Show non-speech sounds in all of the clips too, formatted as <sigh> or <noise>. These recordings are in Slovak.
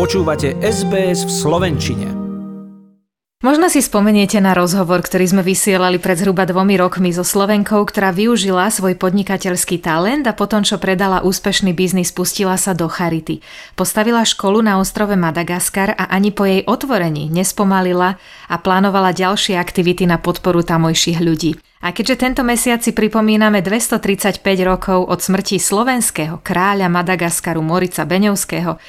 Počúvate SBS v Slovenčine. Možno si spomeniete na rozhovor, ktorý sme vysielali pred zhruba dvomi rokmi so Slovenkou, ktorá využila svoj podnikateľský talent a potom, čo predala úspešný biznis, pustila sa do Charity. Postavila školu na ostrove Madagaskar a ani po jej otvorení nespomalila a plánovala ďalšie aktivity na podporu tamojších ľudí. A keďže tento mesiac si pripomíname 235 rokov od smrti slovenského kráľa Madagaskaru Morica Beňovského,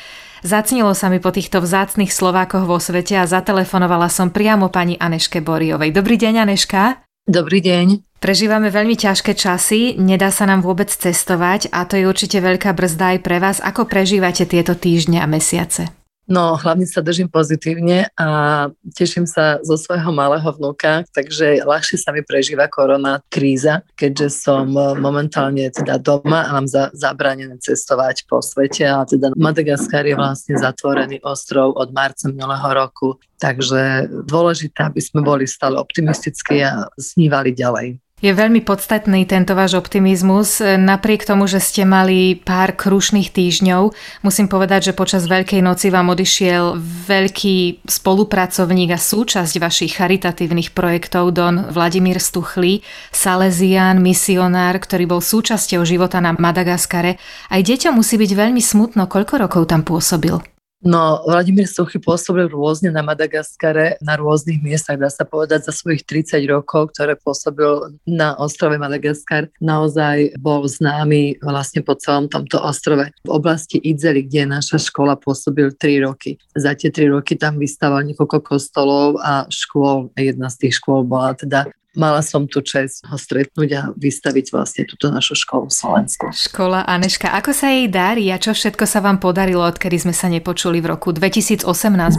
Zacnilo sa mi po týchto vzácnych Slovákoch vo svete a zatelefonovala som priamo pani Aneške Boriovej. Dobrý deň, Aneška. Dobrý deň. Prežívame veľmi ťažké časy, nedá sa nám vôbec cestovať a to je určite veľká brzda aj pre vás. Ako prežívate tieto týždne a mesiace? No, hlavne sa držím pozitívne a teším sa zo svojho malého vnúka, takže ľahšie sa mi prežíva korona kríza, keďže som momentálne teda doma a mám za, zabranené cestovať po svete a teda Madagaskar je vlastne zatvorený ostrov od marca minulého roku, takže dôležité, aby sme boli stále optimistickí a snívali ďalej. Je veľmi podstatný tento váš optimizmus. Napriek tomu, že ste mali pár krušných týždňov, musím povedať, že počas Veľkej noci vám odišiel veľký spolupracovník a súčasť vašich charitatívnych projektov Don Vladimír Stuchlý, Salesian, misionár, ktorý bol súčasťou života na Madagaskare. Aj deťom musí byť veľmi smutno, koľko rokov tam pôsobil. No, Vladimír Suchy pôsobil rôzne na Madagaskare, na rôznych miestach, dá sa povedať, za svojich 30 rokov, ktoré pôsobil na ostrove Madagaskar. Naozaj bol známy vlastne po celom tomto ostrove. V oblasti Idzeli, kde je naša škola, pôsobil 3 roky. Za tie 3 roky tam vystával niekoľko kostolov a škôl. Jedna z tých škôl bola teda mala som tu čest ho stretnúť a vystaviť vlastne túto našu školu v Slovensku. Škola Aneška, ako sa jej darí a čo všetko sa vám podarilo, odkedy sme sa nepočuli v roku 2018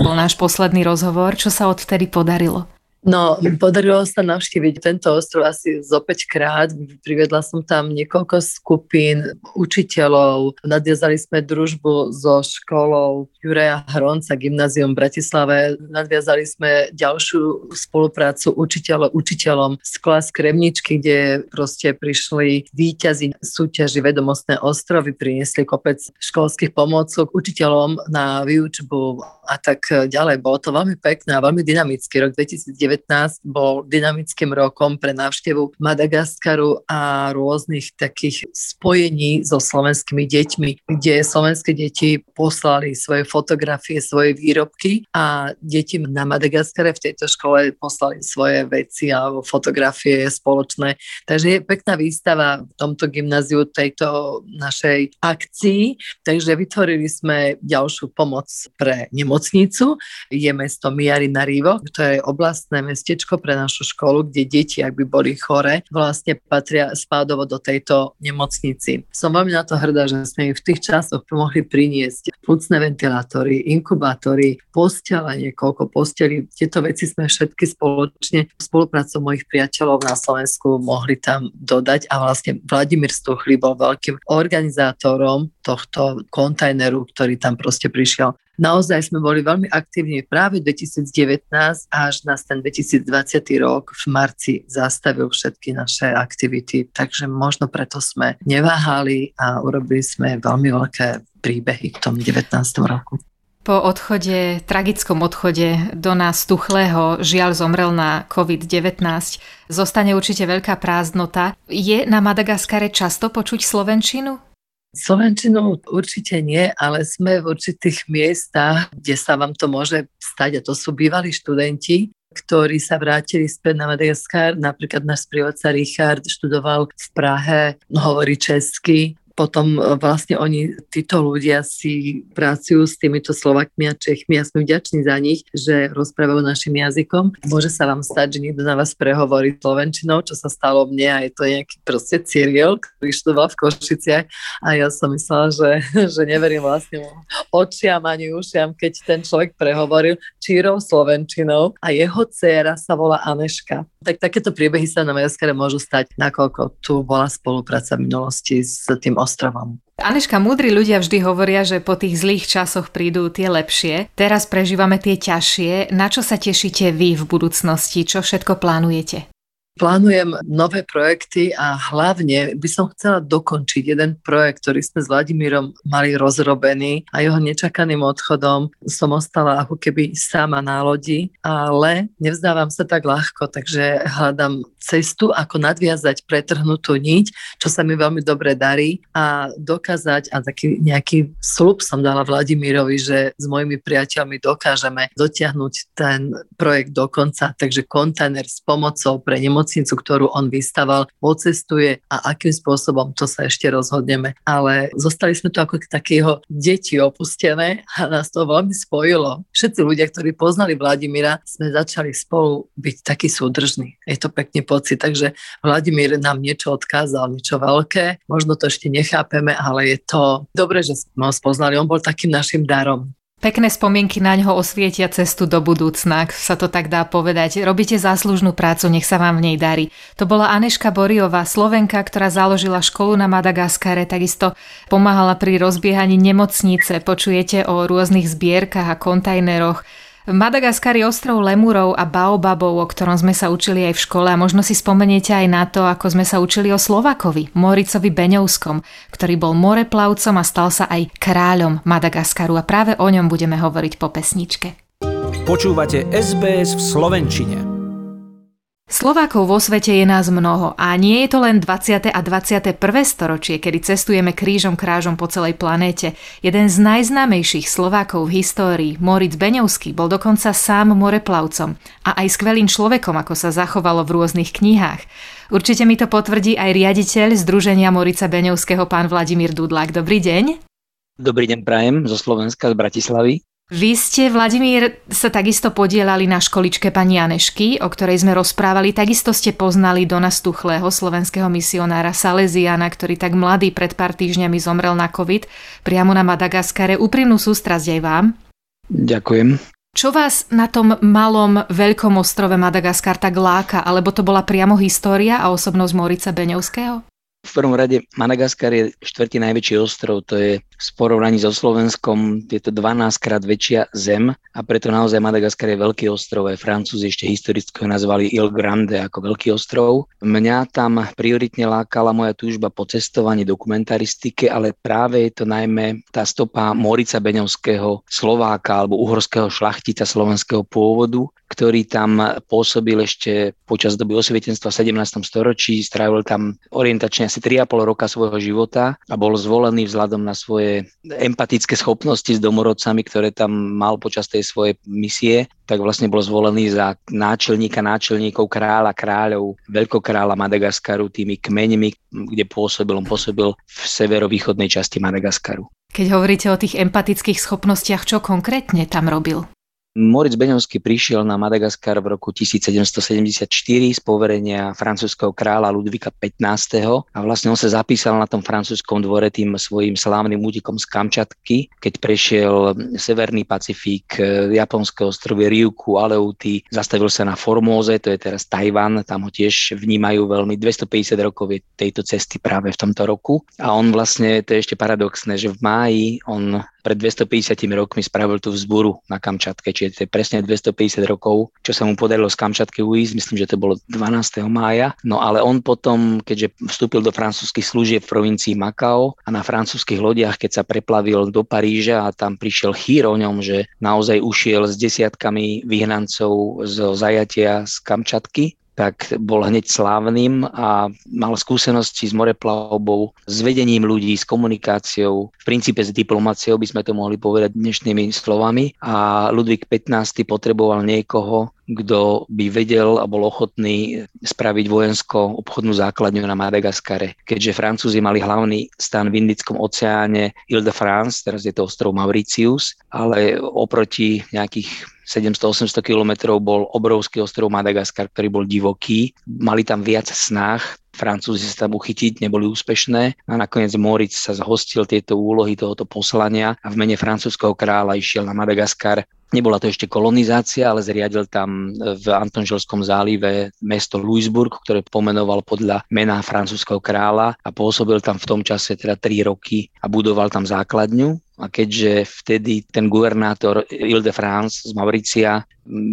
bol náš posledný rozhovor, čo sa odtedy podarilo? No, podarilo sa navštíviť tento ostrov asi zo 5 krát. Privedla som tam niekoľko skupín učiteľov. Nadviazali sme družbu so školou Juraja Hronca, gymnázium v Bratislave. Nadviazali sme ďalšiu spoluprácu učiteľov, učiteľom z klas Kremničky, kde proste prišli výťazi súťaži Vedomostné ostrovy, priniesli kopec školských pomôcok učiteľom na výučbu a tak ďalej. Bolo to veľmi pekné a veľmi dynamický rok 2019 bol dynamickým rokom pre návštevu Madagaskaru a rôznych takých spojení so slovenskými deťmi, kde slovenské deti poslali svoje fotografie, svoje výrobky a deti na Madagaskare v tejto škole poslali svoje veci alebo fotografie spoločné. Takže je pekná výstava v tomto gymnáziu tejto našej akcii, takže vytvorili sme ďalšiu pomoc pre nemocnicu. Je mesto Miari na Rivo, ktoré je oblastné mestečko pre našu školu, kde deti, ak by boli chore, vlastne patria spádovo do tejto nemocnici. Som veľmi na to hrdá, že sme im v tých časoch pomohli priniesť plúcne ventilátory, inkubátory, postele, niekoľko posteli. Tieto veci sme všetky spoločne spoluprácou mojich priateľov na Slovensku mohli tam dodať a vlastne Vladimír Stuchli bol veľkým organizátorom tohto kontajneru, ktorý tam proste prišiel. Naozaj sme boli veľmi aktívni práve 2019 až na ten 2020 rok v marci zastavil všetky naše aktivity, takže možno preto sme neváhali a urobili sme veľmi veľké príbehy k tomu 19. roku. Po odchode, tragickom odchode do nás Tuchlého, žiaľ zomrel na COVID-19, zostane určite veľká prázdnota. Je na Madagaskare často počuť Slovenčinu? Slovenčinu určite nie, ale sme v určitých miestach, kde sa vám to môže stať a to sú bývalí študenti, ktorí sa vrátili späť na Madagaskar. Napríklad náš sprievodca Richard študoval v Prahe, hovorí česky, potom e, vlastne oni, títo ľudia si pracujú s týmito Slovakmi a Čechmi a sme vďační za nich, že rozprávajú našim jazykom. Môže sa vám stať, že niekto na vás prehovorí slovenčinou, čo sa stalo mne a je to nejaký proste Cyril, ktorý študoval v Košiciach a ja som myslela, že, <laughs> že neverím vlastne očiam ani ušiam, keď ten človek prehovoril čírou slovenčinou a jeho dcéra sa volá Aneška. Tak takéto príbehy sa na Majaskare môžu stať, nakoľko tu bola spolupráca v minulosti s tým ostrovom. Aneška, múdri ľudia vždy hovoria, že po tých zlých časoch prídu tie lepšie. Teraz prežívame tie ťažšie. Na čo sa tešíte vy v budúcnosti? Čo všetko plánujete? Plánujem nové projekty a hlavne by som chcela dokončiť jeden projekt, ktorý sme s Vladimírom mali rozrobený a jeho nečakaným odchodom som ostala ako keby sama na lodi, ale nevzdávam sa tak ľahko, takže hľadám cestu, ako nadviazať pretrhnutú niť, čo sa mi veľmi dobre darí a dokázať, a taký nejaký slub som dala Vladimírovi, že s mojimi priateľmi dokážeme dotiahnuť ten projekt do konca, takže kontajner s pomocou pre nemocnice nemocnicu, ktorú on vystaval, pocestuje a akým spôsobom, to sa ešte rozhodneme. Ale zostali sme tu ako takého deti opustené a nás to veľmi spojilo. Všetci ľudia, ktorí poznali Vladimíra, sme začali spolu byť takí súdržní. Je to pekný pocit, takže Vladimír nám niečo odkázal, niečo veľké. Možno to ešte nechápeme, ale je to dobre, že sme ho spoznali. On bol takým našim darom. Pekné spomienky na ňo osvietia cestu do budúcna, ak sa to tak dá povedať. Robíte záslužnú prácu, nech sa vám v nej darí. To bola Aneška Boriová, Slovenka, ktorá založila školu na Madagaskare, takisto pomáhala pri rozbiehaní nemocnice. Počujete o rôznych zbierkach a kontajneroch. Madagaskar je ostrov lemurov a baobabov, o ktorom sme sa učili aj v škole a možno si spomeniete aj na to, ako sme sa učili o Slovakovi, Moricovi Beňovskom, ktorý bol moreplavcom a stal sa aj kráľom Madagaskaru a práve o ňom budeme hovoriť po pesničke. Počúvate SBS v Slovenčine. Slovákov vo svete je nás mnoho a nie je to len 20. a 21. storočie, kedy cestujeme krížom krážom po celej planéte. Jeden z najznámejších Slovákov v histórii, Moritz Beňovský, bol dokonca sám moreplavcom a aj skvelým človekom, ako sa zachovalo v rôznych knihách. Určite mi to potvrdí aj riaditeľ Združenia Morica Beňovského, pán Vladimír Dudlák. Dobrý deň. Dobrý deň, prajem zo Slovenska, z Bratislavy. Vy ste, Vladimír, sa takisto podielali na školičke pani Janešky, o ktorej sme rozprávali. Takisto ste poznali Dona Stuchlého, slovenského misionára Salesiana, ktorý tak mladý pred pár týždňami zomrel na COVID, priamo na Madagaskare. Úprimnú sústrasť aj vám. Ďakujem. Čo vás na tom malom veľkom ostrove Madagaskar tak láka? Alebo to bola priamo história a osobnosť Morica Beňovského? V prvom rade Madagaskar je štvrtý najväčší ostrov, to je v porovnaní so Slovenskom, je to 12 krát väčšia zem a preto naozaj Madagaskar je veľký ostrov. Aj Francúzi ešte historicky ho nazvali Il Grande ako veľký ostrov. Mňa tam prioritne lákala moja túžba po cestovaní dokumentaristike, ale práve je to najmä tá stopa Morica Beňovského Slováka alebo uhorského šlachtica slovenského pôvodu, ktorý tam pôsobil ešte počas doby osvietenstva v 17. storočí, strávil tam orientačne asi 3,5 roka svojho života a bol zvolený vzhľadom na svoje empatické schopnosti s domorodcami, ktoré tam mal počas tej svojej misie, tak vlastne bol zvolený za náčelníka náčelníkov kráľa, kráľov, veľkokráľa Madagaskaru tými kmeňmi, kde pôsobil. On pôsobil v severovýchodnej časti Madagaskaru. Keď hovoríte o tých empatických schopnostiach, čo konkrétne tam robil? Moritz Beňovský prišiel na Madagaskar v roku 1774 z poverenia francúzského kráľa Ludvika XV. a vlastne on sa zapísal na tom francúzskom dvore tým svojim slávnym útikom z Kamčatky, keď prešiel Severný Pacifik, Japonské ostrovy Ryuku, Aleuty, zastavil sa na Formóze, to je teraz Tajvan, tam ho tiež vnímajú veľmi, 250 rokov tejto cesty práve v tomto roku a on vlastne, to je ešte paradoxné, že v máji on pred 250 rokmi spravil tú vzburu na Kamčatke, čiže to je presne 250 rokov, čo sa mu podarilo z Kamčatky uísť, myslím, že to bolo 12. mája. No ale on potom, keďže vstúpil do francúzskych služieb v provincii Makao a na francúzskych lodiach, keď sa preplavil do Paríža a tam prišiel chýr o ňom, že naozaj ušiel s desiatkami vyhnancov zo zajatia z Kamčatky, tak bol hneď slávnym a mal skúsenosti s moreplavbou, s vedením ľudí, s komunikáciou, v princípe s diplomáciou by sme to mohli povedať dnešnými slovami a Ludvík 15. potreboval niekoho, kto by vedel a bol ochotný spraviť vojensko-obchodnú základňu na Madagaskare. Keďže Francúzi mali hlavný stan v Indickom oceáne Ile-de-France, teraz je to ostrov Mauritius, ale oproti nejakých 700-800 kilometrov bol obrovský ostrov Madagaskar, ktorý bol divoký. Mali tam viac snách, Francúzi sa tam uchytiť, neboli úspešné a nakoniec Moritz sa zhostil tieto úlohy tohoto poslania a v mene francúzského kráľa išiel na Madagaskar Nebola to ešte kolonizácia, ale zriadil tam v Antonželskom zálive mesto Louisburg, ktoré pomenoval podľa mena francúzského kráľa a pôsobil tam v tom čase teda 3 roky a budoval tam základňu a keďže vtedy ten guvernátor Ile-de-France z Mauricia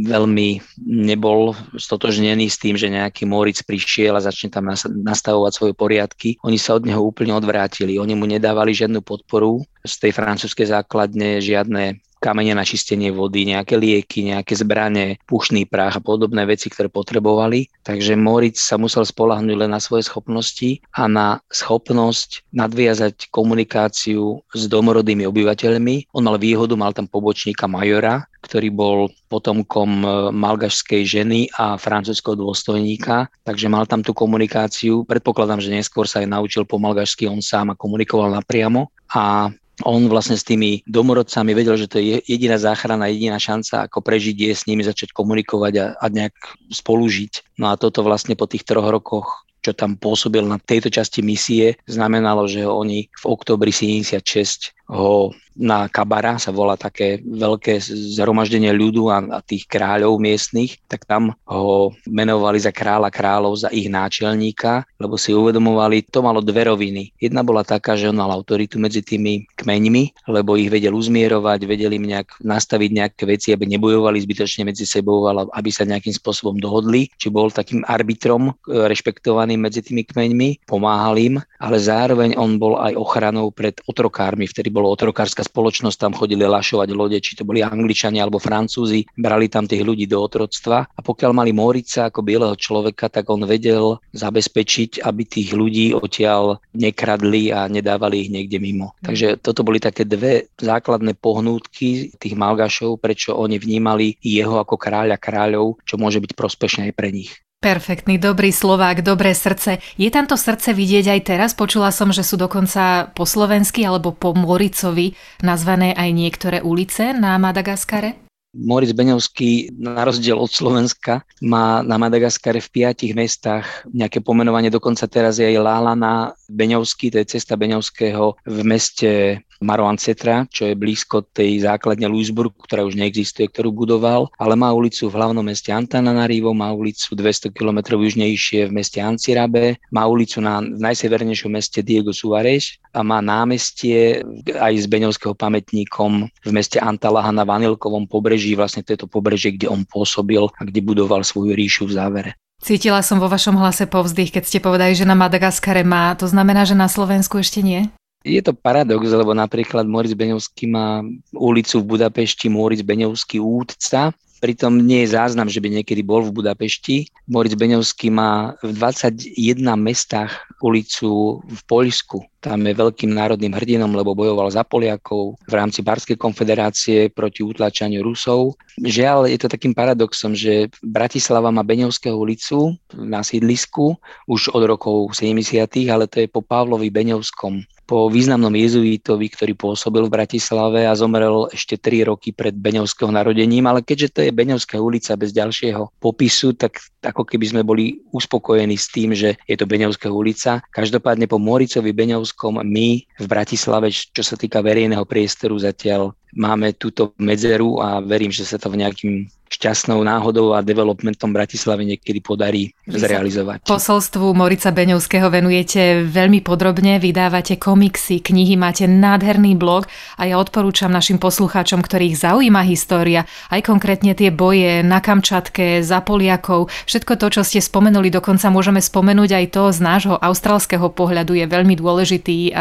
veľmi nebol stotožnený s tým, že nejaký Moritz prišiel a začne tam nastavovať svoje poriadky, oni sa od neho úplne odvrátili. Oni mu nedávali žiadnu podporu z tej francúzskej základne, žiadne kamene na čistenie vody, nejaké lieky, nejaké zbranie, pušný prach a podobné veci, ktoré potrebovali. Takže Moritz sa musel spolahnúť len na svoje schopnosti a na schopnosť nadviazať komunikáciu s domorodými obyvateľmi. On mal výhodu, mal tam pobočníka majora, ktorý bol potomkom e, malgašskej ženy a francúzského dôstojníka, takže mal tam tú komunikáciu. Predpokladám, že neskôr sa aj naučil po malgašsky on sám a komunikoval napriamo. A on vlastne s tými domorodcami vedel, že to je jediná záchrana, jediná šanca, ako prežiť je s nimi začať komunikovať a, a nejak spolužiť. No a toto vlastne po tých troch rokoch čo tam pôsobil na tejto časti misie, znamenalo, že oni v oktobri 76 ho na Kabara, sa volá také veľké zhromaždenie ľudu a, a tých kráľov miestnych, tak tam ho menovali za kráľa kráľov, za ich náčelníka, lebo si uvedomovali, to malo dve roviny. Jedna bola taká, že on mal autoritu medzi tými kmeňmi, lebo ich vedel uzmierovať, vedeli im nejak nastaviť nejaké veci, aby nebojovali zbytočne medzi sebou, ale aby sa nejakým spôsobom dohodli, či bol takým arbitrom e, rešpektovaným medzi tými kmeňmi, pomáhal im, ale zároveň on bol aj ochranou pred otrokármi, vtedy bolo otrokárska spoločnosť, tam chodili lašovať lode, či to boli Angličania alebo Francúzi, brali tam tých ľudí do otroctva a pokiaľ mali Morica ako bieleho človeka, tak on vedel zabezpečiť, aby tých ľudí odtiaľ nekradli a nedávali ich niekde mimo. Takže toto boli také dve základné pohnútky tých Malgašov, prečo oni vnímali jeho ako kráľa kráľov, čo môže byť prospešné aj pre nich. Perfektný, dobrý Slovák, dobré srdce. Je tam to srdce vidieť aj teraz? Počula som, že sú dokonca po slovensky alebo po Moricovi nazvané aj niektoré ulice na Madagaskare? Moritz Beňovský, na rozdiel od Slovenska, má na Madagaskare v piatich mestách nejaké pomenovanie, dokonca teraz je aj Lálana Beňovský, to je cesta Beňovského v meste Maroan Cetra, čo je blízko tej základne Louisburg, ktorá už neexistuje, ktorú budoval, ale má ulicu v hlavnom meste Antananarivo, má ulicu 200 km južnejšie v meste Ancirabe, má ulicu na najsevernejšom meste Diego Suárez a má námestie aj s Beňovského pamätníkom v meste Antalaha na Vanilkovom pobreží, vlastne to je pobrežie, kde on pôsobil a kde budoval svoju ríšu v závere. Cítila som vo vašom hlase povzdych, keď ste povedali, že na Madagaskare má. To znamená, že na Slovensku ešte nie? Je to paradox, lebo napríklad Moritz Beňovský má ulicu v Budapešti Moritz Beňovský útca, pritom nie je záznam, že by niekedy bol v Budapešti. Moritz Beňovský má v 21 mestách ulicu v Poľsku. Tam je veľkým národným hrdinom, lebo bojoval za Poliakov v rámci Barskej konfederácie proti utlačaniu Rusov. Žiaľ, je to takým paradoxom, že Bratislava má Beňovského ulicu na sídlisku už od rokov 70., ale to je po Pavlovi Beňovskom po významnom jezuítovi, ktorý pôsobil v Bratislave a zomrel ešte 3 roky pred Beňovského narodením, ale keďže to je Beňovská ulica bez ďalšieho popisu, tak ako keby sme boli uspokojení s tým, že je to Beňovská ulica. Každopádne po Moricovi Beňovskom my v Bratislave, čo sa týka verejného priestoru, zatiaľ máme túto medzeru a verím, že sa to v nejakým šťastnou náhodou a developmentom Bratislavy niekedy podarí Vy zrealizovať. Posolstvu Morica Beňovského venujete veľmi podrobne, vydávate komiksy, knihy, máte nádherný blog a ja odporúčam našim poslucháčom, ktorých zaujíma história, aj konkrétne tie boje na Kamčatke, za Poliakov, všetko to, čo ste spomenuli, dokonca môžeme spomenúť aj to z nášho australského pohľadu je veľmi dôležitý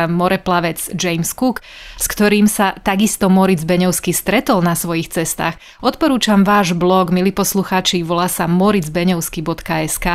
moreplavec James Cook, s ktorým sa takisto Moritz Beňovský stretol na svojich cestách. Odporúčam váš blog, milí poslucháči, volá sa moritzbeňovsky.sk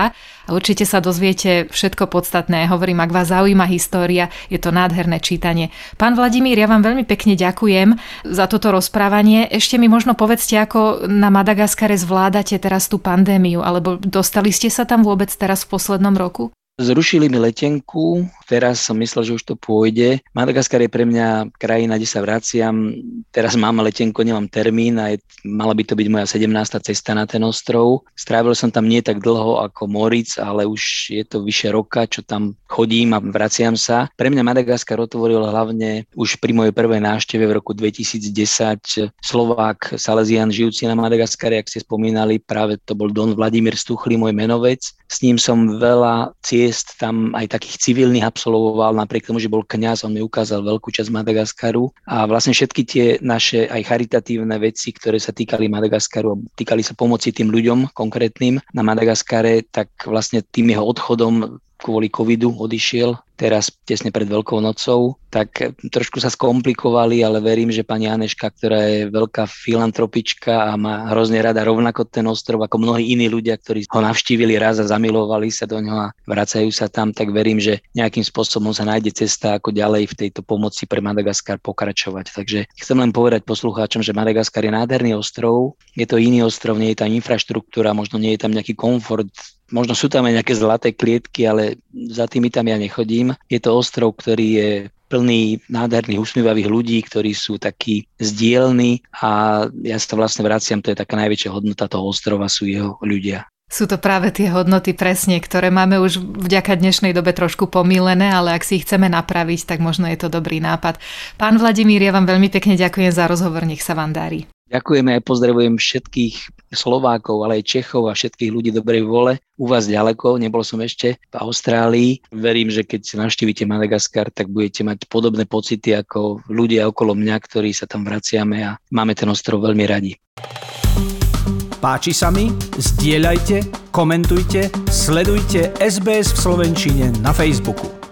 a určite sa dozviete všetko podstatné. Hovorím, ak vás zaujíma história, je to nádherné čítanie. Pán Vladimír, ja vám veľmi pekne ďakujem za toto rozprávanie. Ešte mi možno povedzte, ako na Madagaskare zvládate teraz tú pandémiu, alebo dostali ste sa tam vôbec teraz v poslednom roku? Zrušili mi letenku, teraz som myslel, že už to pôjde. Madagaskar je pre mňa krajina, kde sa vraciam. Teraz mám letenku, nemám termín a je, mala by to byť moja 17. cesta na ten ostrov. Strávil som tam nie tak dlho ako Moritz, ale už je to vyše roka, čo tam chodím a vraciam sa. Pre mňa Madagaskar otvoril hlavne už pri mojej prvej návšteve v roku 2010 Slovák Salesian žijúci na Madagaskare, ak ste spomínali, práve to bol Don Vladimír Stuchli, môj menovec. S ním som veľa ciest tam aj takých civilných absolvoval, napriek tomu, že bol kňaz, on mi ukázal veľkú časť Madagaskaru. A vlastne všetky tie naše aj charitatívne veci, ktoré sa týkali Madagaskaru, týkali sa pomoci tým ľuďom konkrétnym na Madagaskare, tak vlastne tým jeho odchodom kvôli covidu odišiel teraz tesne pred Veľkou nocou, tak trošku sa skomplikovali, ale verím, že pani Aneška, ktorá je veľká filantropička a má hrozne rada rovnako ten ostrov ako mnohí iní ľudia, ktorí ho navštívili raz a zamilovali sa do ňoho a vracajú sa tam, tak verím, že nejakým spôsobom sa nájde cesta, ako ďalej v tejto pomoci pre Madagaskar pokračovať. Takže chcem len povedať poslucháčom, že Madagaskar je nádherný ostrov, je to iný ostrov, nie je tam infraštruktúra, možno nie je tam nejaký komfort, možno sú tam aj nejaké zlaté klietky, ale za tými tam ja nechodím. Je to ostrov, ktorý je plný nádherných, usmievavých ľudí, ktorí sú takí zdielní a ja sa vlastne vraciam, to je taká najväčšia hodnota toho ostrova, sú jeho ľudia. Sú to práve tie hodnoty presne, ktoré máme už vďaka dnešnej dobe trošku pomílené, ale ak si ich chceme napraviť, tak možno je to dobrý nápad. Pán Vladimír, ja vám veľmi pekne ďakujem za rozhovor, nech sa vám darí. Ďakujeme aj pozdravujem všetkých Slovákov, ale aj Čechov a všetkých ľudí dobrej vole. U vás ďaleko, nebol som ešte v Austrálii. Verím, že keď navštívite Madagaskar, tak budete mať podobné pocity ako ľudia okolo mňa, ktorí sa tam vraciame a máme ten ostrov veľmi radi. Páči sa mi? Zdieľajte, komentujte, sledujte SBS v Slovenčine na Facebooku.